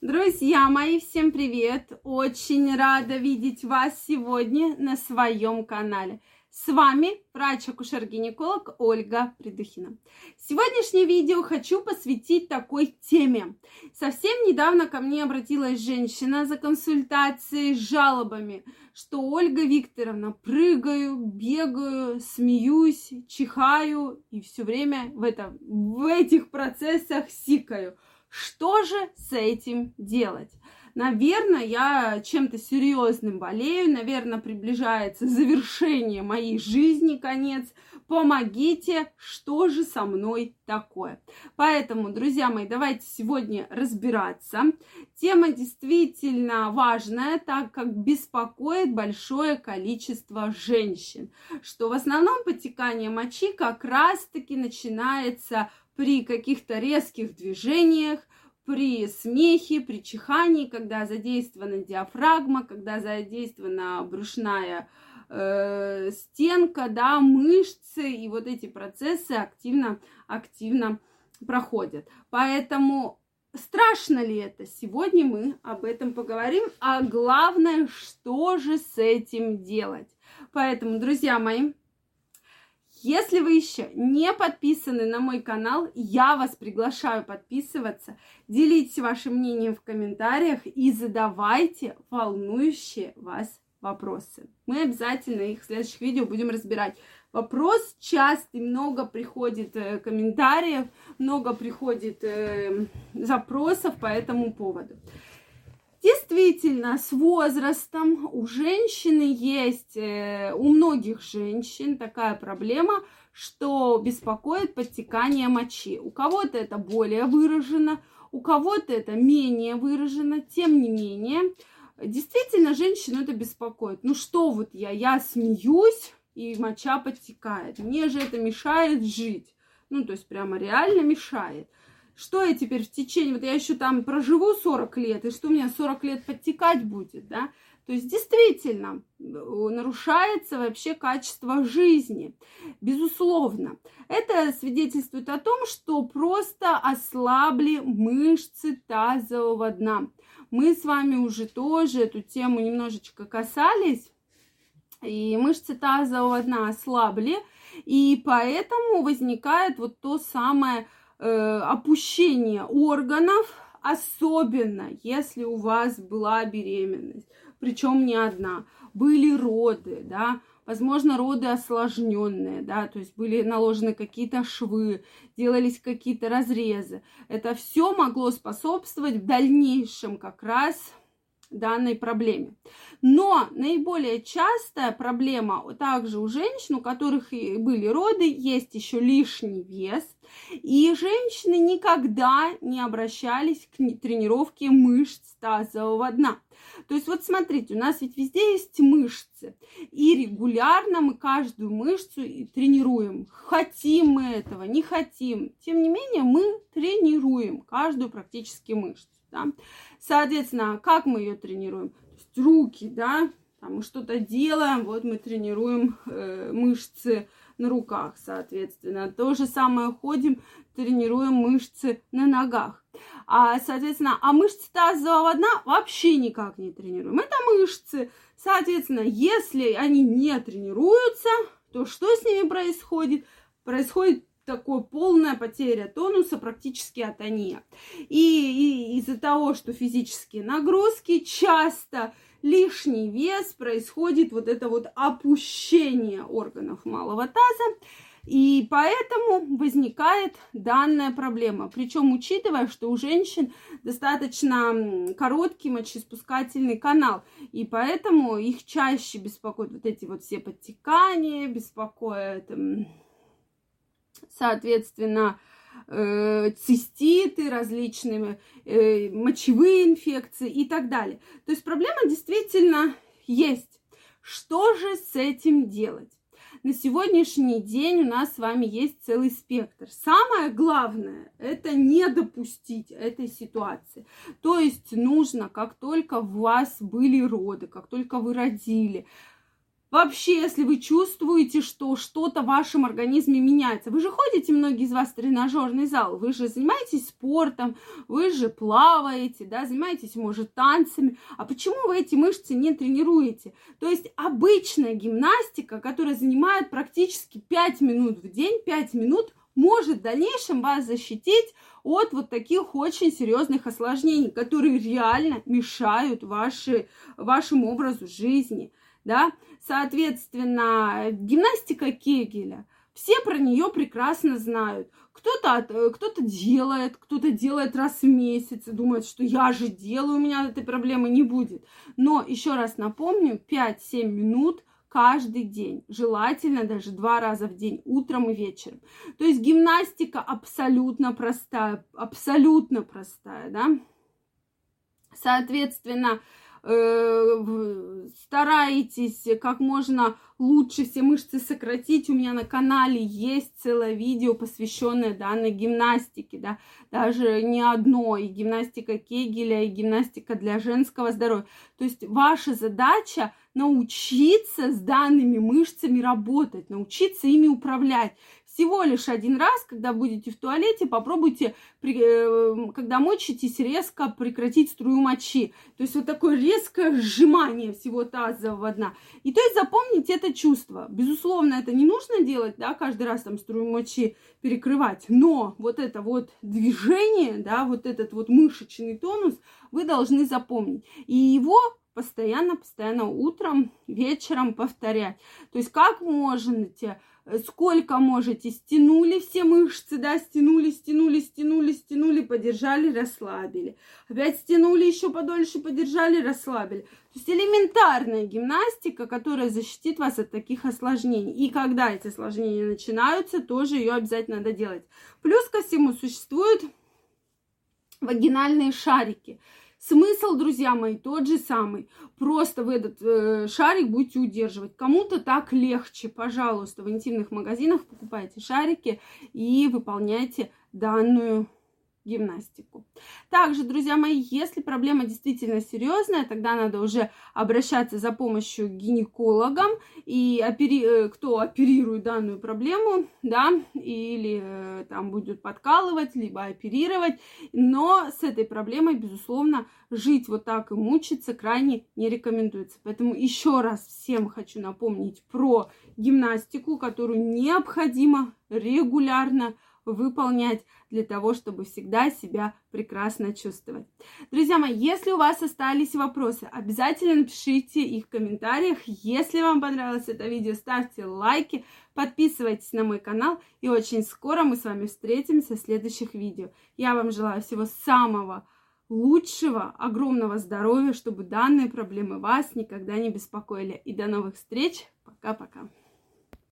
Друзья мои, всем привет! Очень рада видеть вас сегодня на своем канале. С вами врач-акушер-гинеколог Ольга Придухина. Сегодняшнее видео хочу посвятить такой теме. Совсем недавно ко мне обратилась женщина за консультацией с жалобами, что Ольга Викторовна, прыгаю, бегаю, смеюсь, чихаю и все время в, это, в этих процессах сикаю – что же с этим делать? Наверное, я чем-то серьезным болею, наверное, приближается завершение моей жизни, конец. Помогите, что же со мной такое? Поэтому, друзья мои, давайте сегодня разбираться. Тема действительно важная, так как беспокоит большое количество женщин, что в основном потекание мочи как раз-таки начинается при каких-то резких движениях, при смехе, при чихании, когда задействована диафрагма, когда задействована брюшная стенка, да, мышцы, и вот эти процессы активно, активно проходят. Поэтому страшно ли это? Сегодня мы об этом поговорим, а главное, что же с этим делать. Поэтому, друзья мои, если вы еще не подписаны на мой канал, я вас приглашаю подписываться, делитесь вашим мнением в комментариях и задавайте волнующие вас вопросы. Мы обязательно их в следующих видео будем разбирать. Вопрос частый, много приходит э, комментариев, много приходит э, запросов по этому поводу. Действительно, с возрастом у женщины есть, э, у многих женщин такая проблема, что беспокоит подтекание мочи. У кого-то это более выражено, у кого-то это менее выражено. Тем не менее, действительно, женщину это беспокоит. Ну что вот я, я смеюсь, и моча подтекает. Мне же это мешает жить. Ну, то есть прямо реально мешает что я теперь в течение, вот я еще там проживу 40 лет, и что у меня 40 лет подтекать будет, да? То есть действительно э, нарушается вообще качество жизни, безусловно. Это свидетельствует о том, что просто ослабли мышцы тазового дна. Мы с вами уже тоже эту тему немножечко касались, и мышцы тазового дна ослабли, и поэтому возникает вот то самое э, опущение органов, особенно если у вас была беременность, причем не одна, были роды, да, возможно, роды осложненные, да, то есть были наложены какие-то швы, делались какие-то разрезы. Это все могло способствовать в дальнейшем как раз данной проблеме. Но наиболее частая проблема также у женщин, у которых были роды, есть еще лишний вес, и женщины никогда не обращались к тренировке мышц тазового дна. То есть вот смотрите, у нас ведь везде есть мышцы, и регулярно мы каждую мышцу тренируем. Хотим мы этого, не хотим. Тем не менее, мы тренируем каждую практически мышцу да. Соответственно, как мы ее тренируем? То есть руки, да, там мы что-то делаем, вот мы тренируем э, мышцы на руках, соответственно. То же самое ходим, тренируем мышцы на ногах. А, соответственно, а мышцы тазового дна вообще никак не тренируем. Это мышцы. Соответственно, если они не тренируются, то что с ними происходит? Происходит такое полная потеря тонуса, практически атония. И, и из-за того, что физические нагрузки часто лишний вес, происходит вот это вот опущение органов малого таза, и поэтому возникает данная проблема. Причем учитывая, что у женщин достаточно короткий мочеиспускательный канал, и поэтому их чаще беспокоят вот эти вот все подтекания, беспокоят соответственно, э, циститы, различные э, мочевые инфекции и так далее. То есть проблема действительно есть. Что же с этим делать? На сегодняшний день у нас с вами есть целый спектр. Самое главное – это не допустить этой ситуации. То есть нужно, как только у вас были роды, как только вы родили, Вообще, если вы чувствуете, что что-то в вашем организме меняется, вы же ходите, многие из вас, в тренажерный зал, вы же занимаетесь спортом, вы же плаваете, да, занимаетесь, может, танцами, а почему вы эти мышцы не тренируете? То есть обычная гимнастика, которая занимает практически 5 минут в день, 5 минут может в дальнейшем вас защитить от вот таких очень серьезных осложнений, которые реально мешают вашей, вашему образу жизни да, соответственно, гимнастика Кегеля, все про нее прекрасно знают. Кто-то э, кто делает, кто-то делает раз в месяц и думает, что я же делаю, у меня этой проблемы не будет. Но еще раз напомню, 5-7 минут каждый день, желательно даже два раза в день, утром и вечером. То есть гимнастика абсолютно простая, абсолютно простая, да. Соответственно, Э, стараетесь как можно лучше все мышцы сократить. У меня на канале есть целое видео, посвященное данной гимнастике, да, даже не одно, и гимнастика Кегеля, и гимнастика для женского здоровья. То есть ваша задача научиться с данными мышцами работать, научиться ими управлять всего лишь один раз, когда будете в туалете, попробуйте, э, когда мочитесь, резко прекратить струю мочи. То есть вот такое резкое сжимание всего тазового дна. И то есть запомните это чувство. Безусловно, это не нужно делать, да, каждый раз там струю мочи перекрывать, но вот это вот движение, да, вот этот вот мышечный тонус вы должны запомнить. И его постоянно, постоянно утром, вечером повторять. То есть как можете сколько можете, стянули все мышцы, да, стянули, стянули, стянули, стянули, подержали, расслабили. Опять стянули еще подольше, подержали, расслабили. То есть элементарная гимнастика, которая защитит вас от таких осложнений. И когда эти осложнения начинаются, тоже ее обязательно надо делать. Плюс ко всему существуют вагинальные шарики. Смысл, друзья мои, тот же самый. Просто вы этот э, шарик будете удерживать. Кому-то так легче, пожалуйста, в интимных магазинах покупайте шарики и выполняйте данную гимнастику. Также, друзья мои, если проблема действительно серьезная, тогда надо уже обращаться за помощью к гинекологам, и опери... Э, кто оперирует данную проблему, да, или э, там будет подкалывать, либо оперировать, но с этой проблемой, безусловно, жить вот так и мучиться крайне не рекомендуется. Поэтому еще раз всем хочу напомнить про гимнастику, которую необходимо регулярно выполнять для того, чтобы всегда себя прекрасно чувствовать. Друзья мои, если у вас остались вопросы, обязательно напишите их в комментариях. Если вам понравилось это видео, ставьте лайки, подписывайтесь на мой канал, и очень скоро мы с вами встретимся в следующих видео. Я вам желаю всего самого лучшего, огромного здоровья, чтобы данные проблемы вас никогда не беспокоили. И до новых встреч. Пока-пока.